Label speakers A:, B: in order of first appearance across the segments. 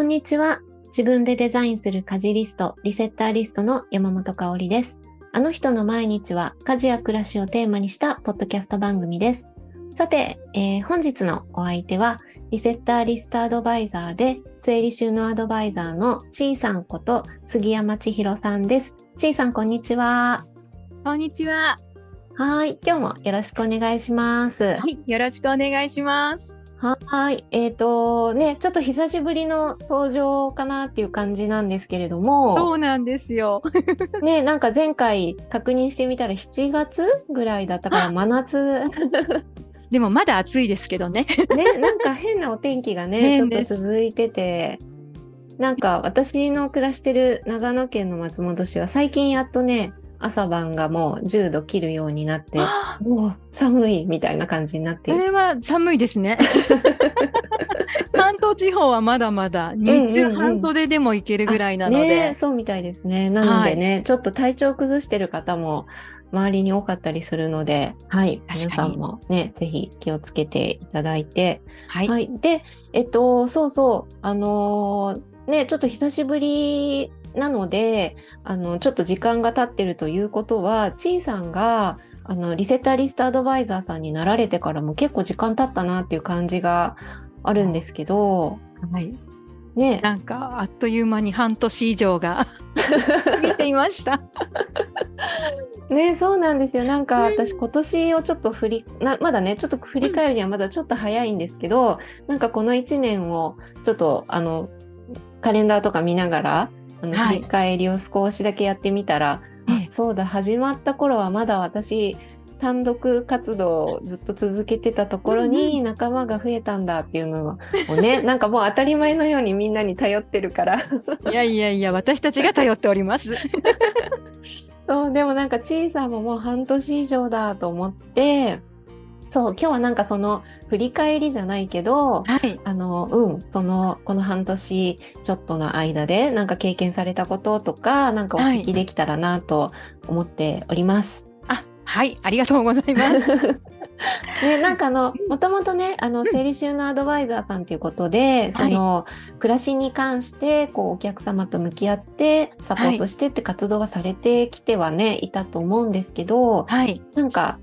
A: こんにちは。自分でデザインする家事リスト、リセッターリストの山本香里です。あの人の毎日は家事や暮らしをテーマにしたポッドキャスト番組です。さて、えー本日のお相手は、リセッターリストアドバイザーで、整理収納アドバイザーのちいさんこと杉山千尋さんです。ちいさん、こんにちは。
B: こんにちは。
A: はい。今日もよろしくお願いします。
B: はい、よろしくお願いします。
A: はい。えっ、と、ね、ちょっと久しぶりの登場かなっていう感じなんですけれども、
B: そうなんですよ。
A: ね、なんか前回確認してみたら7月ぐらいだったから真夏。
B: でもまだ暑いですけどね。
A: ね、なんか変なお天気がね、ちょっと続いてて、なんか私の暮らしてる長野県の松本市は最近やっとね、朝晩がもう10度切るようになって、もう寒いみたいな感じになって
B: それは寒いですね。関東地方はまだまだ日
A: うんうん
B: 中
A: うん
B: 半袖でもいけるぐらいなの
A: ね
B: で、
A: そうみたいですね。なのでね、ちょっと体調崩してる方も周りに多かったりするので、はい、
B: 確かに。
A: 皆さんもね、ぜひ気をつけていただいて、
B: はい、
A: はい。で、えっと、そうそう、あのーね、ちょっと久しぶりなので、あの、ちょっと時間が経ってるということは、ちいさんが、あの、リセッターリストアドバイザーさんになられてからも結構時間経ったなっていう感じがあるんですけど、
B: はい。
A: ね、
B: なんかあっという間に半年以上が 過ぎていました。
A: ね、そうなんですよ。なんか
B: うん
A: 私今年をちょっと振り、なまだね、ちょっと振り返るにはまだちょっと早いんですけど、なんかこの1年をちょっとあの、カレンダーとか見ながら、あの
B: はい
A: 振り返りを少しだけやってみたら、そうだ、始まった頃はまだ私、単独活動をずっと続けてたところに仲間が増えたんだっていうのをね、なんかもう当たり前のようにみんなに頼ってるから、
B: いやいやいや、私たちが頼っております。
A: そう、でもなんか、ちいさんももう半年以上だと思って、そう、今日はなんかその振り返りじゃないけど、
B: はい。
A: あの、うん、その、この半年ちょっとの間で、なんか経験されたこととか、なんかお聞きできたらなと思っております。
B: あ、はい、ありがとうございます。
A: ね、なんかあの、もともとね、あの、整理収納アドバイザーさんということで、その、暮らしに関して、こう、お客様と向き合って、サポートしてって活動はされてきてはね、いたと思うんですけど、
B: はい。
A: なんか、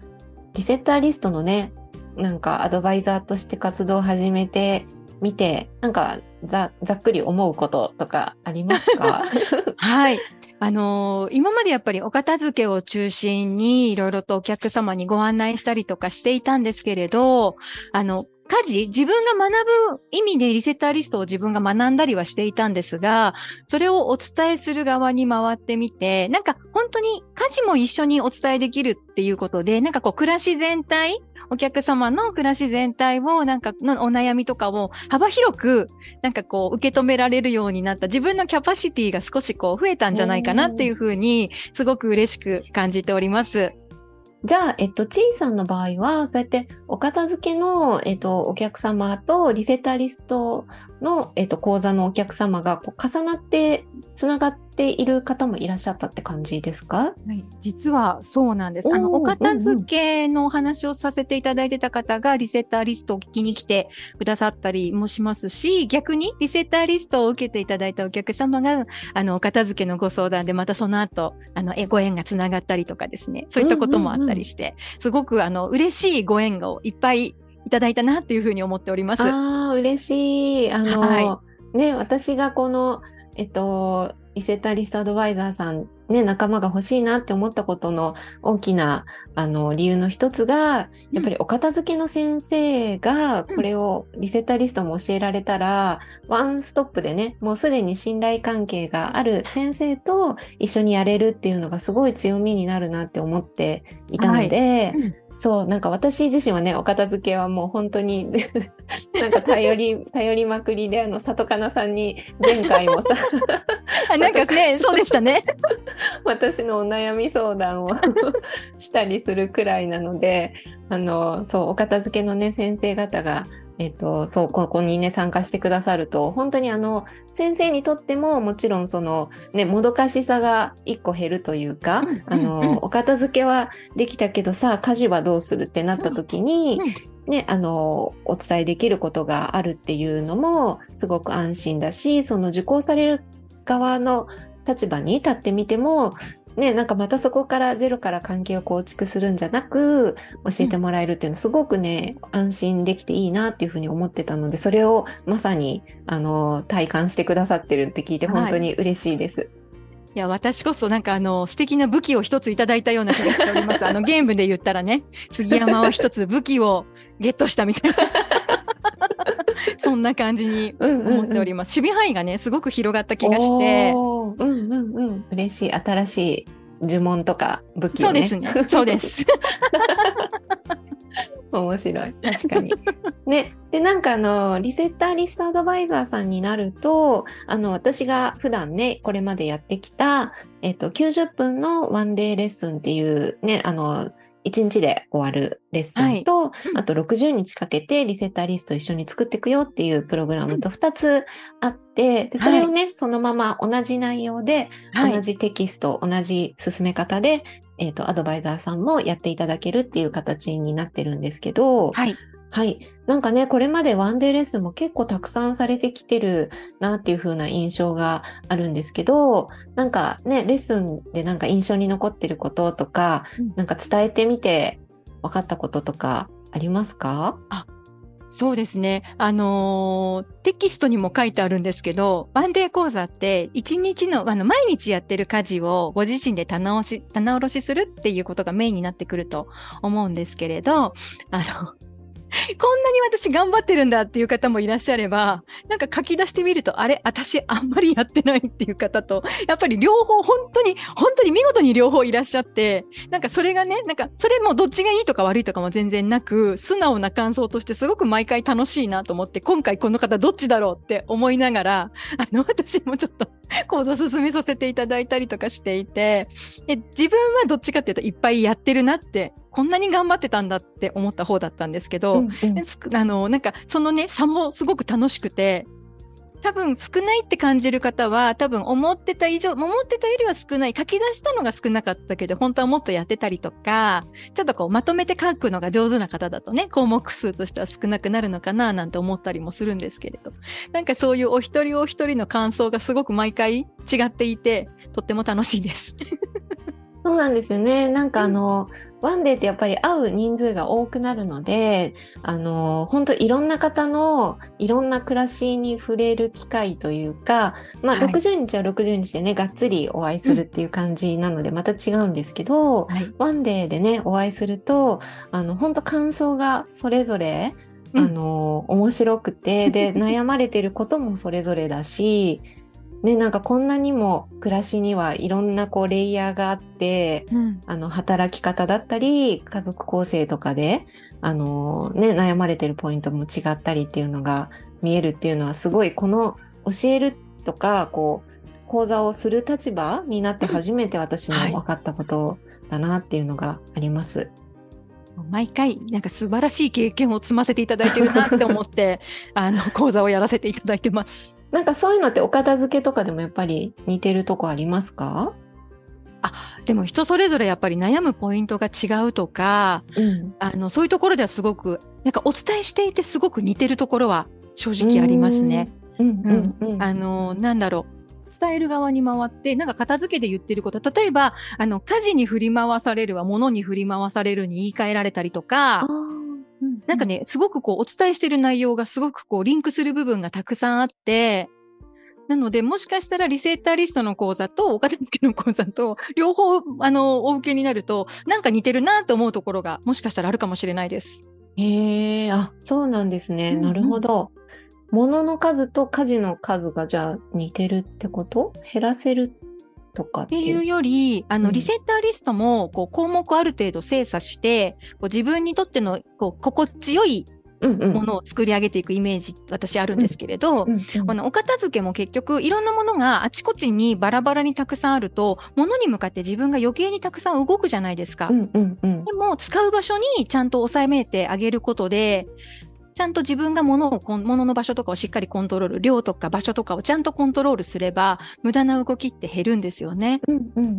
A: リセッターリストのね、なんかアドバイザーとして活動を始めてみて、なんかざざっくり思うこととかありますか？
B: はい。あのー今までやっぱりお片付けを中心にいろいろとお客様にご案内したりとかしていたんですけれど、あの、家事、自分が学ぶ意味でリセッターリストを自分が学んだりはしていたんですが、それをお伝えする側に回ってみて、なんか本当に家事も一緒にお伝えできるっていうことで、なんかこう暮らし全体、お客様の暮らし全体を、なんかのお悩みとかを幅広くなんかこう受け止められるようになった自分のキャパシティが少しこう増えたんじゃないかなっていうふうにすごく嬉しく感じております。
A: じゃあ、えっと、ちいさんの場合は、そうやってお片付けの、えっと、お客様とリセッタリストの、えっと、講座のお客様がこう重なってつながってている方もいらっしゃったって感じですか？
B: はい、実はそうなんです。あの、
A: お
B: 片付けのお話をさせていただいてた方がリセッターリストを聞きに来てくださったりもしますし、逆にリセッターリストを受けていただいたお客様が、あの、お片付けのご相談でまたその後、あの、えご縁がつながったりとかですね、そういったこともあったりして、すごくあの、嬉しいご縁をいっぱいいただいたなっていうふうに思っております。
A: ああ、嬉しい。あの、
B: は
A: ね、私がこの、えっと、リセッターリストアドバイザーさん、ね、仲間が欲しいなって思ったことの大きな、あの、理由の一つが、やっぱりお片付けの先生が、これをリセッターリストも教えられたら、ワンストップでね、もうすでに信頼関係がある先生と一緒にやれるっていうのがすごい強みになるなって思っていたので、
B: うん
A: そう、なんか私自身はね、お片付けはもう本当に、なんか頼り、頼りまくりで、あの、里かなさんに前回もさ、
B: あなんかね、そうでしたね。
A: 私のお悩み相談をしたりするくらいなので、あの、そう、お片付けのね、先生方が、えっと、そう、ここにね、参加してくださると、本当にあの、先生にとっても、もちろんその、ね、もどかしさが一個減るというか、
B: うん
A: あの、お片付けはできたけどさ、家事はどうするってなった時に、
B: うん。
A: ね、あの、お伝えできることがあるっていうのもすごく安心だし、その受講される側の立場に立ってみても、ね、なんかまたそこからゼロから関係を構築するんじゃなく教えてもらえるっていうのすごくね、安心できていいなっていうふうに思ってたのでそれをまさにあの体感してくださってるって聞いて本当に嬉しいです。はい
B: いや、私こそなんかあの、素敵な武器を一ついただいたような気がしております。あの、ゲームで言ったらね、杉山は一つ武器をゲットしたみたいな。そんな感じに思っております。守備範囲がね、すごく広がった気がして。
A: うんうんうん。嬉しい。新しい呪文とか武器
B: をね。そうですね。そうです。
A: 面白い。確かに。ね。で、なんかあの、リセッターリストアドバイザーさんになると、あの、私が普段ね、これまでやってきた、えっと、90分のワンデーレッスンっていうね、あの、1日で終わるレッスンと、はい。あと60日かけてリセッターリスト一緒に作っていくよっていうプログラムと2つあって、でそれをね、はい、そのまま同じ内容で、同じテキスト、同じ進め方で、えっ、ー、と、アドバイザーさんもやっていただけるっていう形になってるんですけど、
B: はい。
A: はい。なんかね、これまでワンデーレッスンも結構たくさんされてきてるなっていう風な印象があるんですけど、なんかね、レッスンでなんか印象に残ってることとか、うん、なんか伝えてみて分かったこととかありますか？
B: あそうですね。あのー、テキストにも書いてあるんですけど、ワンデー講座って一日の、あの、毎日やってる家事をご自身で棚卸し、棚卸しするっていうことがメインになってくると思うんですけれど、あの、こんなに私頑張ってるんだっていう方もいらっしゃれば、なんか書き出してみると、あれ、私あんまりやってないっていう方と、やっぱり両方本当に、本当に見事に両方いらっしゃって、なんかそれがね、なんかそれもどっちがいいとか悪いとかも全然なく、素直な感想としてすごく毎回楽しいなと思って、今回この方どっちだろうって思いながら、あの、私もちょっと講座進めさせていただいたりとかしていて、で自分はどっちかっていうといっぱいやってるなってこんなに頑張ってたんだって思った方だったんですけど、うんうん、あのなんかそのね差もすごく楽しくて多分少ないって感じる方は多分思ってた以上思ってたよりは少ない書き出したのが少なかったけど本当はもっとやってたりとかちょっとこうまとめて書くのが上手な方だとね項目数としては少なくなるのかななんて思ったりもするんですけれどなんかそういうお一人お一人の感想がすごく毎回違っていてとっても楽しいです。
A: そうなんですよね。なんかあの、うんワンデーってやっぱり会う人数が多くなるので、あの、本当いろんな方のいろんな暮らしに触れる機会というか、まあ、60日は60日でね、がっつりお会いするっていう感じなので、また違うんですけど、はい、ワンデーでね、お会いすると、あの、本当感想がそれぞれ、あの、面白くて、で、悩まれてることもそれぞれだし、ね、なんかこんなにも暮らしにはいろんなこうレイヤーがあって、うん、あの働き方だったり家族構成とかであの、ね、悩まれてるポイントも違ったりっていうのが見えるっていうのはすごいこの教えるとかこう講座をする立場になって初めて私も分かったことだなっていうのがあります。はい
B: 毎回なんか素晴らしい経験を積ませていただいてるなって思って あの講座をやらせていただいてます。
A: なんかそういうのってお片付けとかでもやっぱり似てるとこありますか？
B: あでも人それぞれやっぱり悩むポイントが違うとか、うん、あのそういうところではすごくなんかお伝えしていてすごく似てるところは正直ありますね。あのなんだろう伝える側に回ってなんか片付けで言ってること例えばあの家事に振り回されるは物に振り回されるに言い換えられたりとか。なんかね、すごくこう、お伝えしてる内容がすごくこう、リンクする部分がたくさんあって、なので、もしかしたらリセーターリストの講座とお片付けの講座と両方、あの、お受けになると、なんか似てるなと思うところが、もしかしたらあるかもしれないです。
A: へえ、あ、そうなんですね。うんうん、なるほど。物の数と家事の数がじゃあ似てるってこと？減らせるとか
B: って。いうより、あの、リセッターリストも、こう、項目ある程度精査して、こう自分にとっての、こう、心地よいものを作り上げていくイメージ、私あるんですけれど、うんうん、あのお片付けも結局いろんなものがあちこちにバラバラにたくさんあると物に向かって自分が余計にたくさん動くじゃないですか。うんうんうん、でも使う場所にちゃんと収めてあげることでちゃんと自分が物を、物の場所とかをしっかりコントロール、量とか場所とかをちゃんとコントロールすれば、無駄な動きって減るんですよね。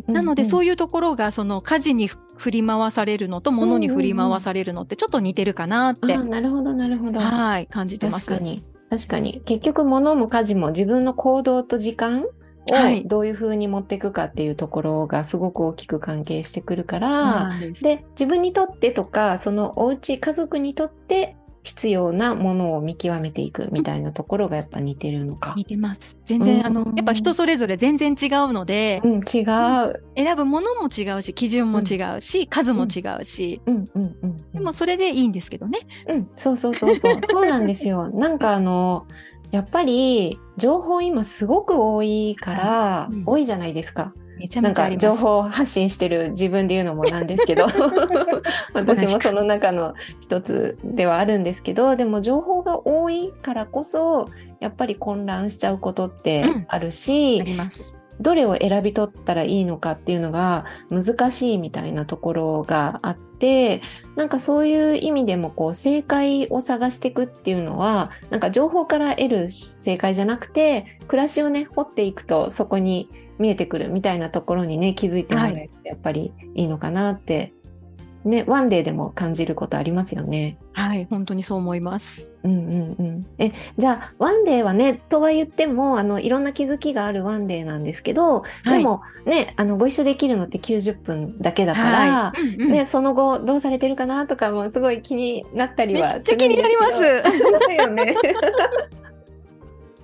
B: なので、そういうところが、その家事に振り回されるのと物に振り回されるのってちょっと似てるかなって、
A: あなるほどなるほど。
B: はい感じてます。
A: 確かに確かに結局物も家事も自分の行動と時間
B: はい
A: をどういうふうに持っていくかっていうところがすごく大きく関係してくるから、
B: なんです
A: で自分にとってとかそのお家家族にとって必要なものを見極めていくみたいなところがやっぱ似てるのか。
B: 似てます。全然、
A: うん
B: あのやっぱ人それぞれ全然違うので、
A: うん、違う。
B: 選ぶものも違うし基準も違うし、数も違うし、
A: うんうんうんうん。
B: でもそれでいいんですけどね。
A: うん、そうそうそうそう、そうなんですよ。なんかあの、やっぱり情報今すごく多いから、多いじゃないですか。
B: めちゃ
A: なんか
B: めちゃあります。
A: 情報発信してる自分で言うのもなんですけど 私もその中の一つではあるんですけどでも情報が多いからこそやっぱり混乱しちゃうことってあるし、
B: あります。
A: どれを選び取ったらいいのかっていうのが難しいみたいなところがあってなんかそういう意味でもこう正解を探していくっていうのはなんか情報から得る正解じゃなくて暮らしをね掘っていくとそこに見えてくるみたいなところにね気づいてもらえるとやっぱりいいのかなって、ねワンデーでも感じることありますよね。
B: はい、本当にそう思います。
A: うんうんうん、えじゃあワンデーはねとは言ってもあのいろんな気づきがあるワンデーなんですけど、
B: はい。
A: でもねあのご一緒できるのって90分だけだから、
B: はい。うんうん。
A: ね、その後どうされてるかなとかもすごい気になったりは
B: めっちゃ気になります。
A: するんですけどだよね。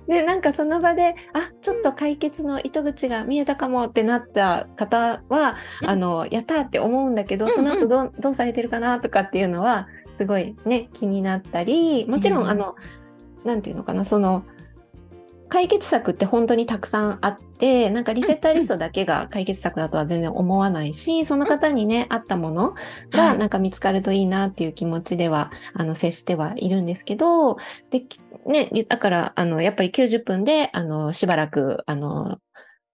A: でなんかその場であちょっと解決の糸口が見えたかもってなった方は、
B: うん。
A: あのやったーって思うんだけど、
B: うんうん。
A: その後どうどうされてるかなとかっていうのはすごいね気になったりもちろん、
B: うん
A: あのなんていうのかなその解決策って本当にたくさんあってなんかリセッターリストだけが解決策だとは全然思わないしその方にね合ったもの
B: はい。
A: がなんか見つかるといいなっていう気持ちではあの接してはいるんですけどできねだからあのやっぱり90分であのしばらくあの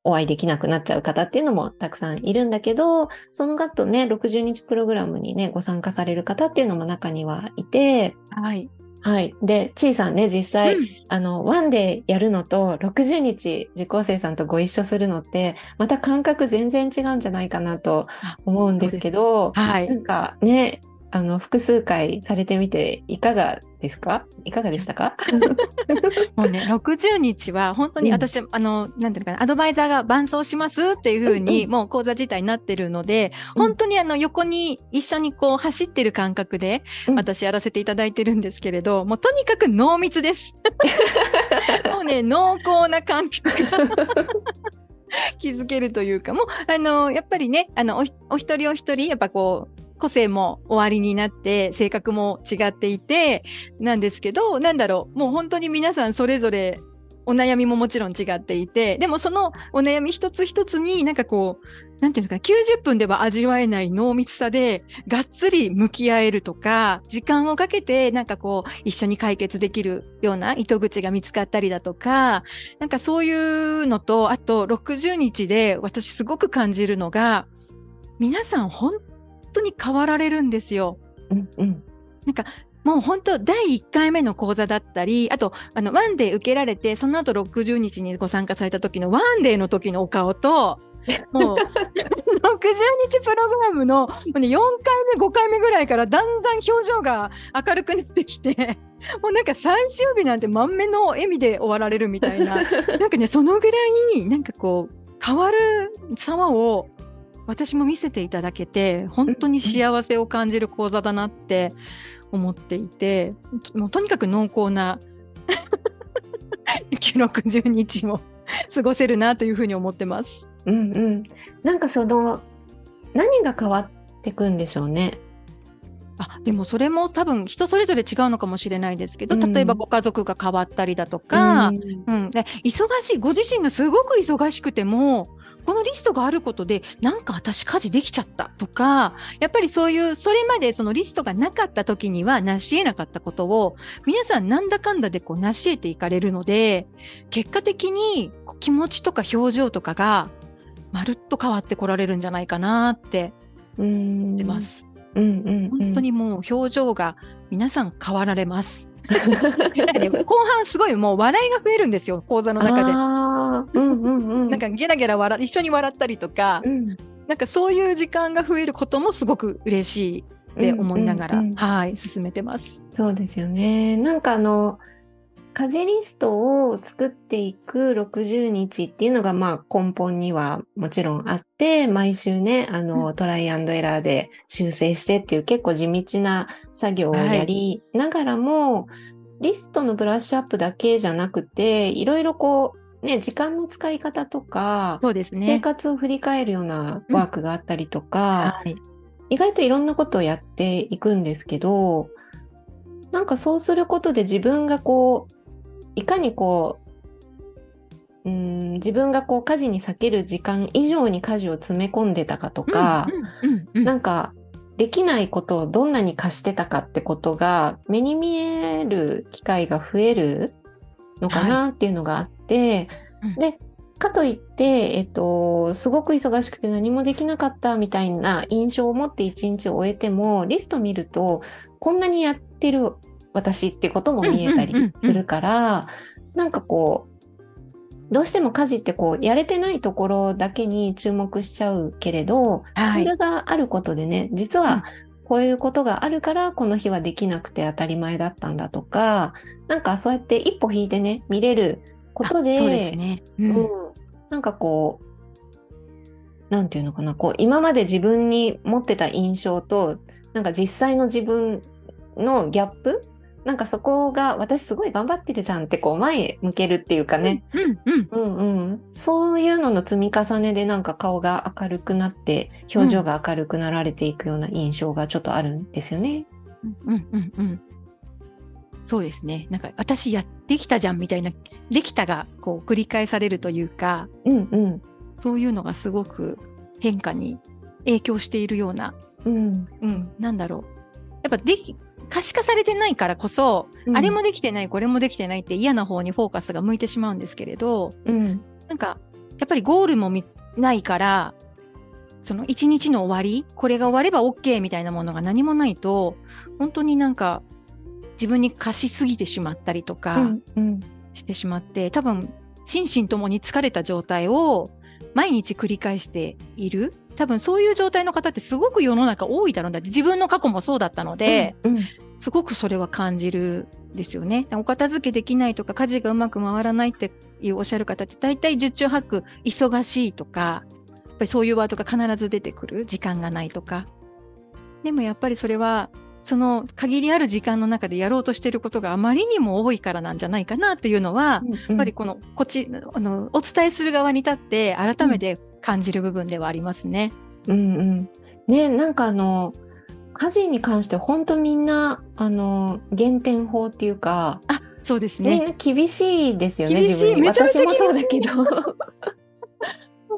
A: お会いできなくなっちゃう方っていうのもたくさんいるんだけどその後ね60日プログラムにねご参加される方っていうのも中にはいて
B: はい。
A: はい。でちいさんね実際、
B: うん。
A: あの、ワンデーやるのと60日受講生さんとご一緒するのって、また感覚全然違うんじゃないかなと
B: あ
A: 思うんです。けど、
B: はい。
A: なんかね、あの、複数回されてみていかがですか？いかがでしたか？
B: もうね、60日は本当に
A: うん。
B: 私、あの、なんていうのかな、アドバイザーが伴走しますっていうふうに、もう講座自体になってるので、
A: うん。
B: 本当にあの、横に一緒にこう走ってる感覚で、
A: うん。
B: 私やらせていただいてるんですけれど、もうとにかく濃密です。もうね、濃厚な環境が 気づけるというか、もう、あの、やっぱりね、あの、お一人お一人、やっぱこう、個性も終わりになって、性格も違っていて、なんですけど、なんだろう、もう本当に皆さんそれぞれお悩みももちろん違っていて、でもそのお悩み一つ一つになんかこう、なんていうのかな、90分では味わえない濃密さで、がっつり向き合えるとか、時間をかけてなんかこう、一緒に解決できるような糸口が見つかったりだとか、なんかそういうのと、あと60日で私すごく感じるのが、皆さん本当に変わられるんですよ。
A: うんうん
B: もう本当第1回目の講座だったり、あと、あの、ワンデー受けられて、その後60日にご参加された時のワンデーの時のお顔と、もう、60日プログラムの、もうね、4回目、5回目ぐらいからだんだん表情が明るくなってきて、もうなんか最終日なんて満面の笑みで終わられるみたいな、なんかね、そのぐらい、なんかこう、変わる様を私も見せていただけて、本当に幸せを感じる講座だなって思っていて、もうとにかく濃厚な 60日も過ごせるなというふうに思ってます。
A: うんうんなんかその、何が変わってくんでしょうね？
B: あでもそれも多分人それぞれ違うのかもしれないですけど、
A: うん
B: 例えばご家族が変わったりだとか、
A: うん
B: うん、で忙しいご自身がすごく忙しくてもこのリストがあることでなんか私家事できちゃったとかやっぱりそういうそれまでそのリストがなかった時には成し得なかったことを皆さんなんだかんだでこう成し得ていかれるので結果的に気持ちとか表情とかがまるっと変わってこられるんじゃないかなって
A: うん
B: 思ってます。
A: うんうんうん
B: 本当にもう表情が皆さん変わられます。後半すごいもう笑いが増えるんですよ、講座の中で。なんかゲラゲラ笑一緒に笑ったりとか
A: う、ん、
B: なんかそういう時間が増えることもすごく嬉しいって思いながら、
A: うんうん。うん
B: はい、進めてます。
A: そうですよね。なんかあの、家事リストを作っていく60日っていうのがまあ根本にはもちろんあって、毎週ね、あの、
B: う
A: トライアンドエラーで修正してっていう結構地道な作業をやりながらも、リストのブラッシュアップだけじゃなくて、いろいろこう、ね、時間の使い方とか、
B: そうですね。
A: 生活を振り返るようなワークがあったりとか、
B: はい、
A: 意外といろんなことをやっていくんですけど、なんかそうすることで自分がこう、いかにこう、うん自分がこう家事に避ける時間以上に家事を詰め込んでたかとか、
B: うんうんうんうん。
A: なんかできないことをどんなに貸してたかってことが目に見える機会が増えるのかなっていうのがあって、
B: うん。
A: でかといって、えっと、すごく忙しくて何もできなかったみたいな印象を持って一日を終えてもリスト見るとこんなにやってる私ってことも見えたりするから、なんかこうどうしても家事ってこうやれてないところだけに注目しちゃうけれど、
B: はい。
A: それがあることでね実
B: うん。
A: はこういうことがあるからこの日はできなくて当たり前だったんだとかなんかそうやって一歩引いてね見れることで
B: あそうですね。う
A: うん。ん、なんかこうなんていうのかな。こう今まで自分に持ってた印象となんか実際の自分のギャップ？なんかそこが私すごい頑張ってるじゃんってこう前へ向けるっていうかね、
B: うんうん
A: うん。うん、そういうのの積み重ねでなんか顔が明るくなって表情が明るくなられていくような印象がちょっとあるんですよね。
B: うんうんうん。そうですね。なんか私やってきたじゃんみたいな、できたがこう繰り返されるというか、
A: うんうん
B: そういうのがすごく変化に影響しているような、
A: うん
B: うん、なんだろう。やっぱでき、可視化されてないからこそ、
A: うん
B: あれもできてない、これもできてないって嫌な方にフォーカスが向いてしまうんですけれど、
A: うん
B: なんか、やっぱりゴールもみないから、その一日の終わり、これが終われば OK みたいなものが何もないと、本当になんか自分に貸しすぎてしまったりと
A: う
B: か
A: んうん
B: してしまって、多分心身ともに疲れた状態を毎日繰り返している。多分そういう状態の方ってすごく世の中多いだろうなって自分の過去もそうだったので、
A: うんうん
B: すごくそれは感じるんですよね。お片付けできないとか家事がうまく回らないっていうおっしゃる方って大体十中八九忙しいとか、やっぱりそういうワードが必ず出てくる時間がないとか。でもやっぱりそれはその限りある時間の中でやろうとしていることがあまりにも多いからなんじゃないかなっていうのは、やっぱりこのこっちあのお伝えする側に立って改めて感じる部分ではありますね。
A: うんうん、ねなんかあの家事に関して本当みんなあの減点法っていうか、
B: あそうです
A: みん
B: ね。
A: な厳しいですよね
B: 厳しい。
A: 自分に
B: めちゃめちゃ
A: 私もそうだけど。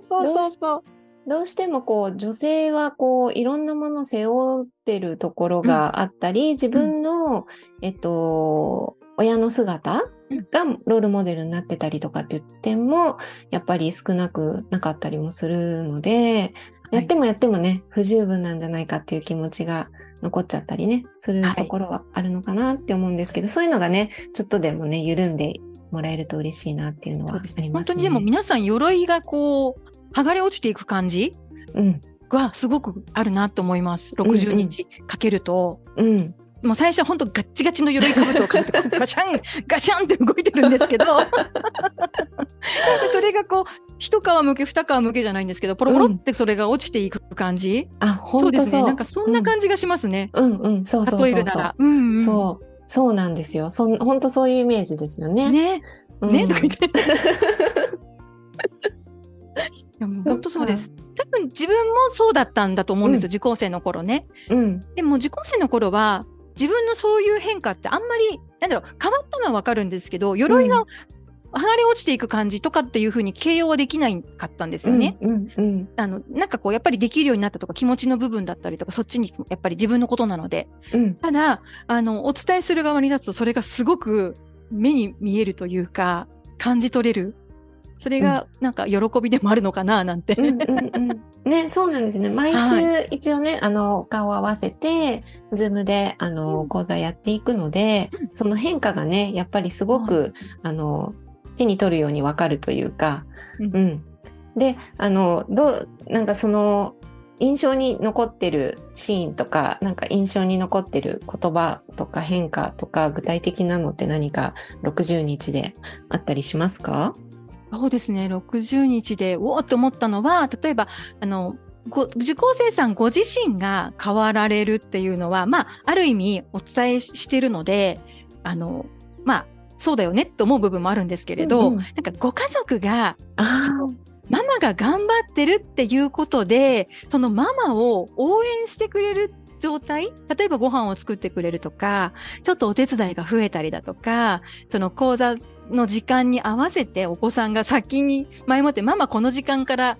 B: そうそうそう。
A: どうしてもこう女性はこういろんなものを背負ってるところがあったり、自分の、えっと親の姿
B: うん。
A: がロールモデルになってたりとかっていう点もやっぱり少なくなかったりもするので、やってもやってもね不十分なんじゃないかっていう気持ちが残っちゃったりねする
B: はい
A: ところはあるのかなって思うんですけど、そういうのがねちょっとでもね緩んでもらえると嬉しいなっていうのはあ
B: そうですね。
A: りますね。
B: 本当にでも皆さん鎧がこう剥がれ落ちていく感じ
A: うん。
B: がすごくあるなと思います。60日かけると、
A: うん。
B: もう最初は本当ガッチガチの鎧兜をかぶってガシャンガシャンって動いてるんですけど。なんかそれがこう一皮むけ二皮むけじゃないんですけどポロポロってそれが落ちていく感じ、
A: あ
B: そう
A: 本当そう。
B: ですね。なんかそんな感じがしますね、
A: うんうん、そうそうそうそう。
B: 例えるなら。うんうん。
A: そう、そうなんですよ。そん、本当そういうイメージですよね。
B: ね。
A: うん。
B: ね、とか言って。いやもう本当そうです。多分自分もそうだったんだと思うんですよ、
A: うん。
B: 受講生の頃ね。
A: うん、
B: でも受講生の頃は自分のそういう変化ってあんまりなんだろう変わったのはわかるんですけど鎧が
A: うん。
B: 剥がれ落ちていく感じとかっていうふうに形容はできないかったんですよね。
A: うん、うん、
B: あのなんかこうやっぱりできるようになったとか気持ちの部分だったりとかそっちにやっぱり自分のことなので。
A: うん、
B: ただあのお伝えする側に立つとそれがすごく目に見えるというか感じ取れるそれがなんか喜びでもあるのかななんて。
A: うん、うん、うん。ね、そうなんですね。毎週一応ね、あの、顔を合わせて、ズームで、あの、講座やっていくので、
B: うん
A: その変化がね、やっぱりすごく、あの、手に取るようにわかるというか、
B: うん
A: うん。で、あの、どう、なんかその、印象に残ってるシーンとか、なんか印象に残ってる言葉とか変化とか、具体的なのって何か60日であったりしますか？
B: そうですね、60日で、おおって思ったのは、例えば、あの、ご受講生さんご自身が変わられるっていうのは、まあ、ある意味お伝えしてるので、あの、まあ、そうだよねって思う部分もあるんですけれど、うんうん、なんかご家族が、ママが頑張ってるっていうことで、そのママを応援してくれる状態例えばご飯を作ってくれるとか、ちょっとお手伝いが増えたりだとか、その講座の時間に合わせてお子さんが先に前もってママこの時間から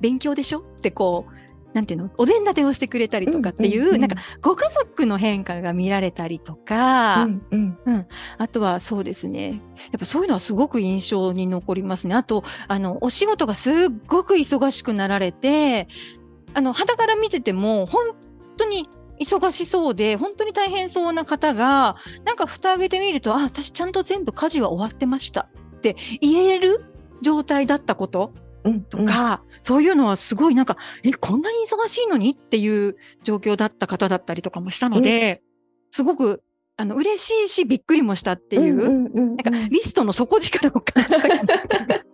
B: 勉強でしょってこう、なんていうの、お膳立てをしてくれたりとかっていう、うんうんうん、なんかご家族の変化が見られたりとか、うん、うん。うん、あとはそうですね、やっぱそういうのはすごく印象に残りますね。あと、あの、お仕事がすっごく忙しくなられて、あの、肌から見てても、本当に忙しそうで、本当に大変そうな方が、なんか蓋開けてみると、あ、私ちゃんと全部家事は終わってましたって言える状態だったこととか、うん、そういうのはすごいなんか、え、こんなに忙しいのに？っていう状況だった方だったりとかもしたので、うん、すごく、あの、嬉しいし、びっくりもしたっていう、うんうんうん、なんか、リストの底力を感じた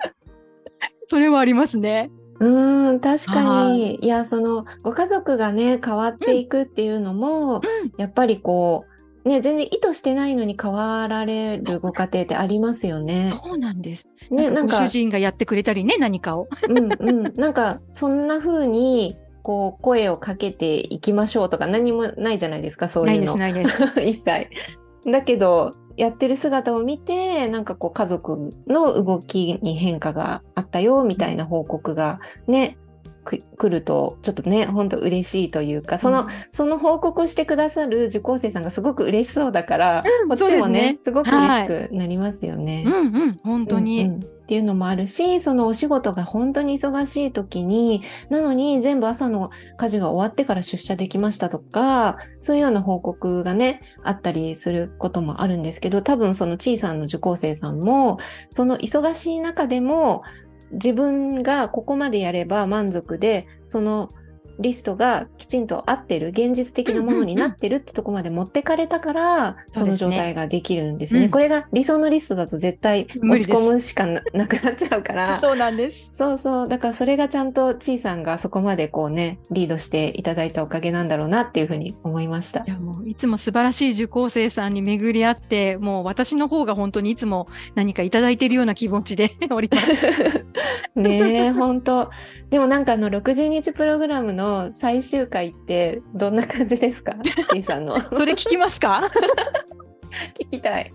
B: それはありますね。
A: うん、確かに。いや、その、ご家族がね、変わっていくっていうのも、うん、やっぱりこう、ね、全然意図してないのに変わられるご家庭ってありますよね。
B: そうなんです。ね、なんか、主人がやってくれたりね、何かを。
A: うんうん。なんか、そんな風に、こう、声をかけていきましょうとか何もないじゃないですか、そういうの。
B: ないです、ない
A: です。一切。だけど、やってる姿を見て、なんかこう家族の動きに変化があったよ、みたいな報告がね、来ると、ちょっとね、ほんと嬉しいというか、その、うん、その報告をしてくださる受講生さんがすごく嬉しそうだから、うん、こっちもね、ね。すごく嬉しくなりますよね。
B: はい、うんうん、本当に、うんうん、
A: っていうのもあるし、そのお仕事が本当に忙しい時に、なのに全部朝の家事が終わってから出社できましたとか、そういうような報告がね、あったりすることもあるんですけど、多分その小さな受講生さんも、その忙しい中でも、自分がここまでやれば満足で、そのリストがきちんと合ってる、現実的なものになってるってとこまで持ってかれたから、その状態ができるんですね。すねこれが理想のリストだと絶対落ち込むしかなくなっちゃうから。
B: そうなんです。
A: そうそう。だからそれがちゃんとちいさんがそこまでこうね、リードしていただいたおかげなんだろうなっていうふうに思いました。
B: いやもういつも素晴らしい受講生さんに巡り合って、もう私の方が本当にいつも何かいただいているような気持ちで おります。
A: ねえ、本当でもなんかあの60日プログラムの最終回ってどんな感じですか？ちいさんの。
B: それ聞きますか？
A: 聞きたい。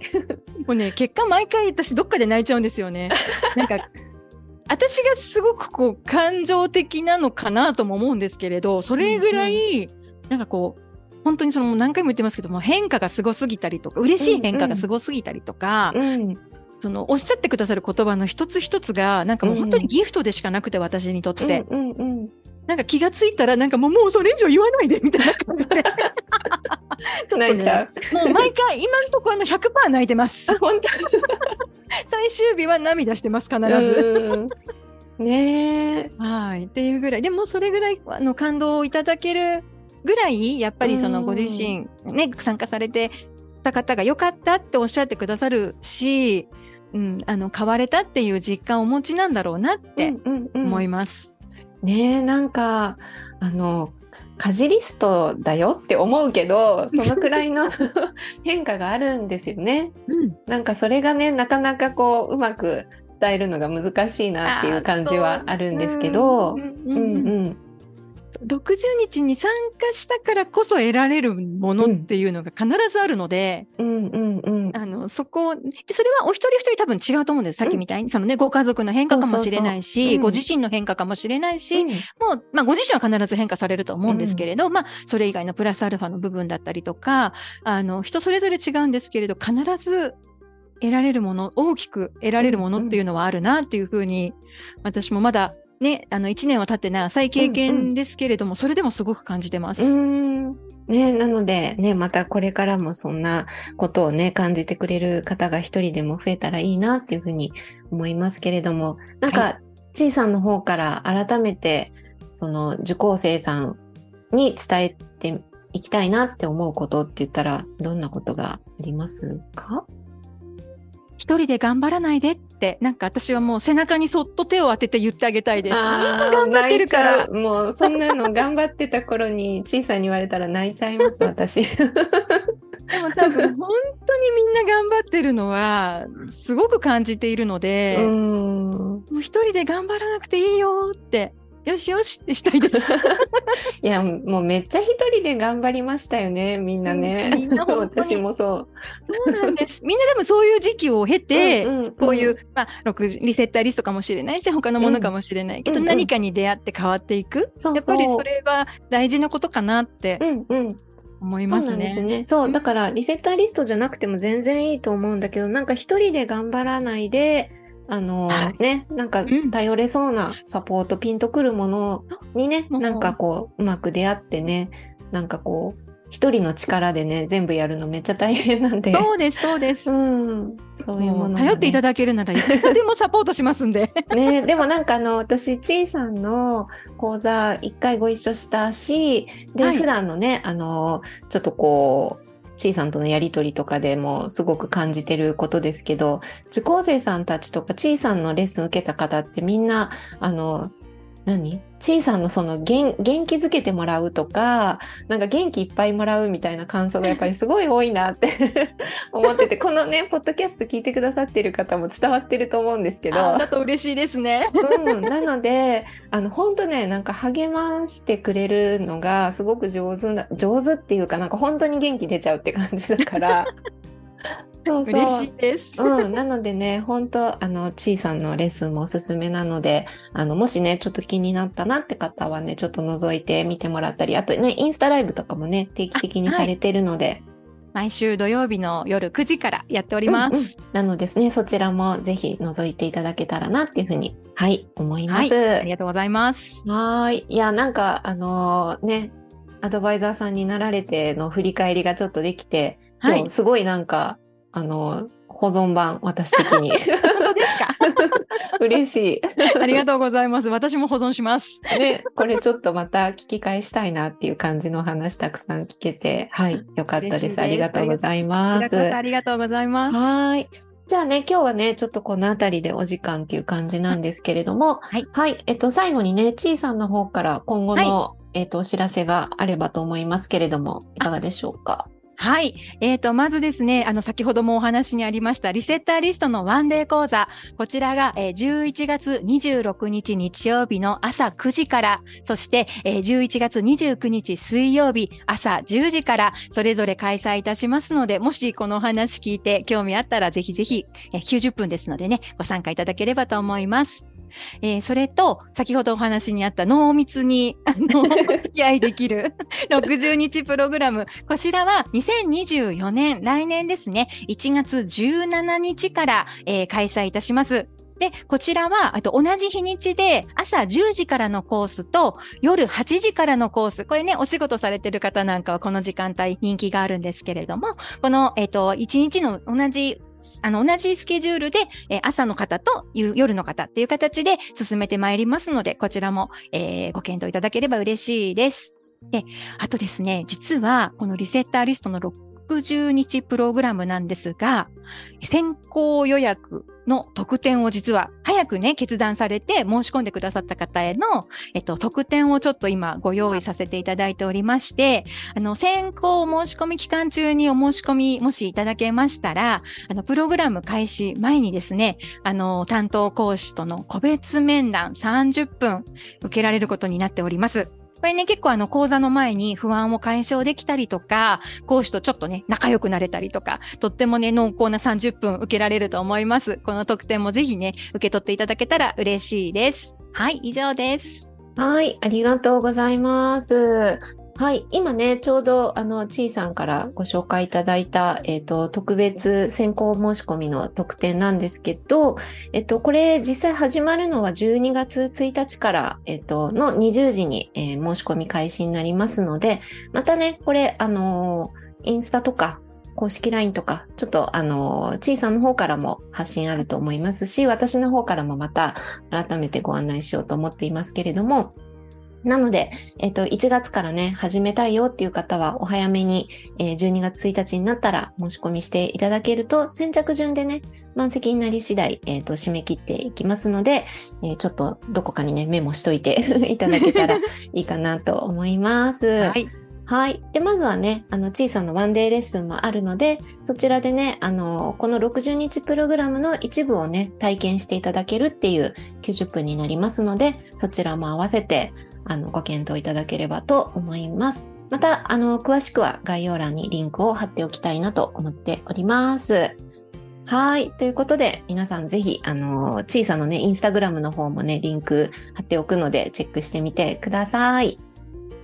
B: もうね、結果毎回私どっかで泣いちゃうんですよね。なんか、私がすごくこう感情的なのかなとも思うんですけれど、それぐらい、なんかこう、本当にその何回も言ってますけども変化がすごすぎたりとか嬉しい変化がすごすぎたりとか、うん。うん、そのおっしゃってくださる言葉の一つ一つがなんかもう本当にギフトでしかなくて、私にとって、うんうんうん、なんか気がついたらなんかもうもうそれ以上言わないでみたいな感じで。
A: 泣いちゃ
B: う、もう毎回今のところの100%泣いてます。
A: 本当。
B: 最終日は涙してます必ず。
A: ね
B: はい。っていうぐらい。でもそれぐらいあの感動をいただけるぐらいやっぱりそのご自身ね参加されてた方が良かったっておっしゃってくださるしうん、あの変われたっていう実感をお持ちなんだろうなって思います。
A: うん。うんうん、ねなんかあの家事リストだよって思うけど そのくらいの 変化があるんですよね。うん、なんかそれがねなかなかこううまく伝えるのが難しいなっていう感じはあるんですけど。うんうん
B: 60日に参加したからこそ得られるものっていうのが必ずあるので、うんうんうん、あのそこでそれはお一人一人多分違うと思うんです、さっきみたいに。その、ね、ご家族の変化かもしれないし、ご自身の変化かもしれないし、もう、まあ、ご自身は必ず変化されると思うんですけれど、まあ、それ以外のプラスアルファの部分だったりとかあの人それぞれ違うんですけれど必ず得られるもの大きく得られるものっていうのはあるなっていうふうに、私もまだね、あの1年は経ってない浅い経験ですけれども、うんうん、それでもすごく感じてます。
A: ね、なので、ね、またこれからもそんなことをね、感じてくれる方が一人でも増えたらいいなっていうふうに思いますけれども、なんか、はい。ちいさんの方から改めて、その受講生さんに伝えていきたいなって思うことって言ったら、どんなことがありますか？
B: 一人で頑張らないでって、なんか私はもう背中にそっと手を当てて言ってあげたいです。みんな頑張ってるから
A: もうそんなの頑張ってた頃に ちいさんに言われたら泣いちゃいます、私。
B: でも多分本当にみんな頑張ってるのはすごく感じているので、
A: うん。
B: もう一人で頑張らなくていいよって、よしよしってしたいです。
A: いや、もうめっちゃ一人で頑張りましたよね、みんなね。
B: うんみんな
A: 私もそう。
B: そうなんです。みんなでもそういう時期を経て、
A: んん
B: こういう、まあ、6リセッターリストかもしれないし、他のものかもしれないけど、
A: うんうん
B: 何かに出会って変わっていく。
A: そう
B: やっぱりそれは大事なことかなって
A: うんうん。
B: 思います
A: そう。
B: ね。
A: そう、だからリセッターリストじゃなくても全然いいと思うんだけど、なんか一人で頑張らないで、あの、
B: はい
A: ね、なんか
B: うん
A: 頼れそうなサポート、ピンとくるものにね、なんかこう、うまく出会ってね、なんかこう、一人の力でね、全部やるのめっちゃ大変なんで。
B: そうです、そうです。
A: うん、そういうもの、ね。
B: 頼っていただけるならいくらでもサポートしますんで。
A: ね、でもなんかあの私ちいさんの講座一回ご一緒したしで、
B: はい
A: 普段のねあのちょっとこうちいさんとのやりとりとかでもすごく感じてることですけど受講生さんたちとかちいさんのレッスン受けた方ってみんなあの何？ちいさんのその元元気づけてもらうとかなんか元気いっぱいもらうみたいな感想がやっぱりすごい多いなって 思っててこのねポッドキャスト聞いてくださってる方も伝わってると思うんですけど
B: あだと嬉しいですね。
A: うん、なので、あの、本当ね、なんか励ましてくれるのがすごく上手な、上手っていうかなんか本当に元気出ちゃうって感じだから。そうそう。
B: 嬉しいです。
A: うん、なのでね、本当あの、ちいさんのレッスンもおすすめなので、あの、もしね、ちょっと気になったなって方はね、ちょっと覗いてみてもらったり、あとね、インスタライブとかもね、定期的にされてるので、
B: 毎週土曜日の夜9時からやっております。
A: うんうんなのですね、そちらもぜひ覗いていただけたらなっていうふうに、はい、思います。
B: はい、ありがとうございます。
A: はーい。いや、なんか、あのーね、アドバイザーさんになられての振り返りがちょっとできて、
B: はい
A: すごいなんか、あのー保存版、私的に。嬉し
B: ありがとうございます。私も保存します。
A: い。ね、これちょっとまた聞き返したいなっていう感じのお話たくさん聞けて、はい、よかったです。ありがとうござい
B: あ
A: ます。
B: ありがとうございます。
A: はーい。じゃあね、今日はね、ちょっとこのあたりでお時間っていう感じなんですけれども、
B: はい。
A: えっと、最後にね、ちいさんの方から今後の、えっと、お知らせがあればと思いますけれども、いかがでしょうか？
B: はい。えっ、と、まずですね、あの、先ほどもお話にありました、リセッターリストのワンデー講座。こちらが、えー11月26日日曜日の朝9時から、そして、えー11月29日水曜日朝10時から、それぞれ開催いたしますので、もしこのお話聞いて興味あったら、ぜひぜひ、えー90分ですのでね、ご参加いただければと思います。えーそれと、先ほどお話にあった濃密に、あの、お付き合いできる 60日プログラム。こちらは2024年、来年ですね、1月17日から、えー開催いたします。で、こちらは、あと同じ日にちで朝10時からのコースと夜8時からのコース。これね、お仕事されてる方なんかはこの時間帯人気があるんですけれども、この、えっ、と、1日の同じあの、同じスケジュールで、え朝の方と夜の方っていう形で進めてまいりますので、こちらも、えご検討いただければ嬉しいです。で、あとですね、実はこのリセッターリストの60日プログラムなんですが、先行予約の特典を実は早くね、決断されて申し込んでくださった方への、えっと、特典をちょっと今ご用意させていただいておりまして、あの、先行申し込み期間中にお申し込みもしいただけましたら、あの、プログラム開始前にですね、あの、担当講師との個別面談30分受けられることになっております。ぱりね、結構あの講座の前に不安を解消できたりとか、講師とちょっとね、仲良くなれたりとか、とってもね、濃厚な30分受けられると思います。この特典もぜひね、受け取っていただけたら嬉しいです。はい、以上です。
A: はい、ありがとうございます。はい、今ね、ちょうど、あの、ちいさんからご紹介いただいた、えっ、と、特別先行申し込みの特典なんですけど、えっ、と、これ実際始まるのは12月1日から、えっ、と、の20時に、えー申し込み開始になりますので、またね、これ、あのーインスタとか、公式 LINE とか、ちょっとあの、ちいさんの方からも発信あると思いますし、私の方からもまた改めてご案内しようと思っていますけれども、なので、えっと、1月からね、始めたいよっていう方は、お早めに、えー、12月1日になったら申し込みしていただけると、先着順でね、満席になり次第、えっ、ー、と、締め切っていきますので、えー、ちょっとどこかにね、メモしといて いただけたら いいかなと思います。はい。はい。で、まずはね、あの、小さなワンデーレッスンもあるので、そちらでね、あの、この60日プログラムの一部をね、体験していただけるっていう90分になりますので、そちらも合わせて、あの、ご検討いただければと思います。また、あの、詳しくは概要欄にリンクを貼っておきたいなと思っております。はい。ということで、皆さんぜひ、あの、小さなね、インスタグラムの方もね、リンク貼っておくので、チェックしてみてください。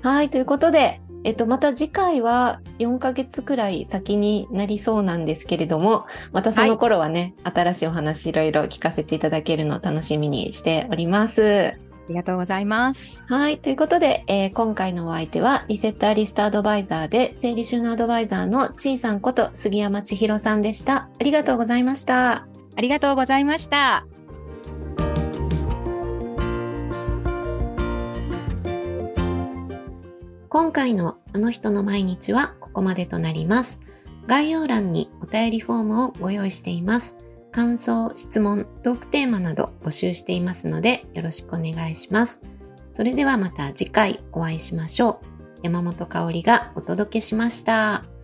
A: はい。ということで、えっと、また次回は4ヶ月くらい先になりそうなんですけれども、またその頃はね、はい、新しいお話いろいろ聞かせていただけるのを楽しみにしております。
B: ありがとうございます。
A: はい。ということで、えー、今回のお相手は、リセットアリストアドバイザーで、整理収納アドバイザーのちいさんこと杉山千尋さんでした。ありがとうございました。
B: ありがとうございました。
A: 今回のあの人の毎日はここまでとなります。概要欄にお便りフォームをご用意しています。感想、質問、トークテーマなど募集していますのでよろしくお願いします。それではまた次回お会いしましょう。山本香里がお届けしました。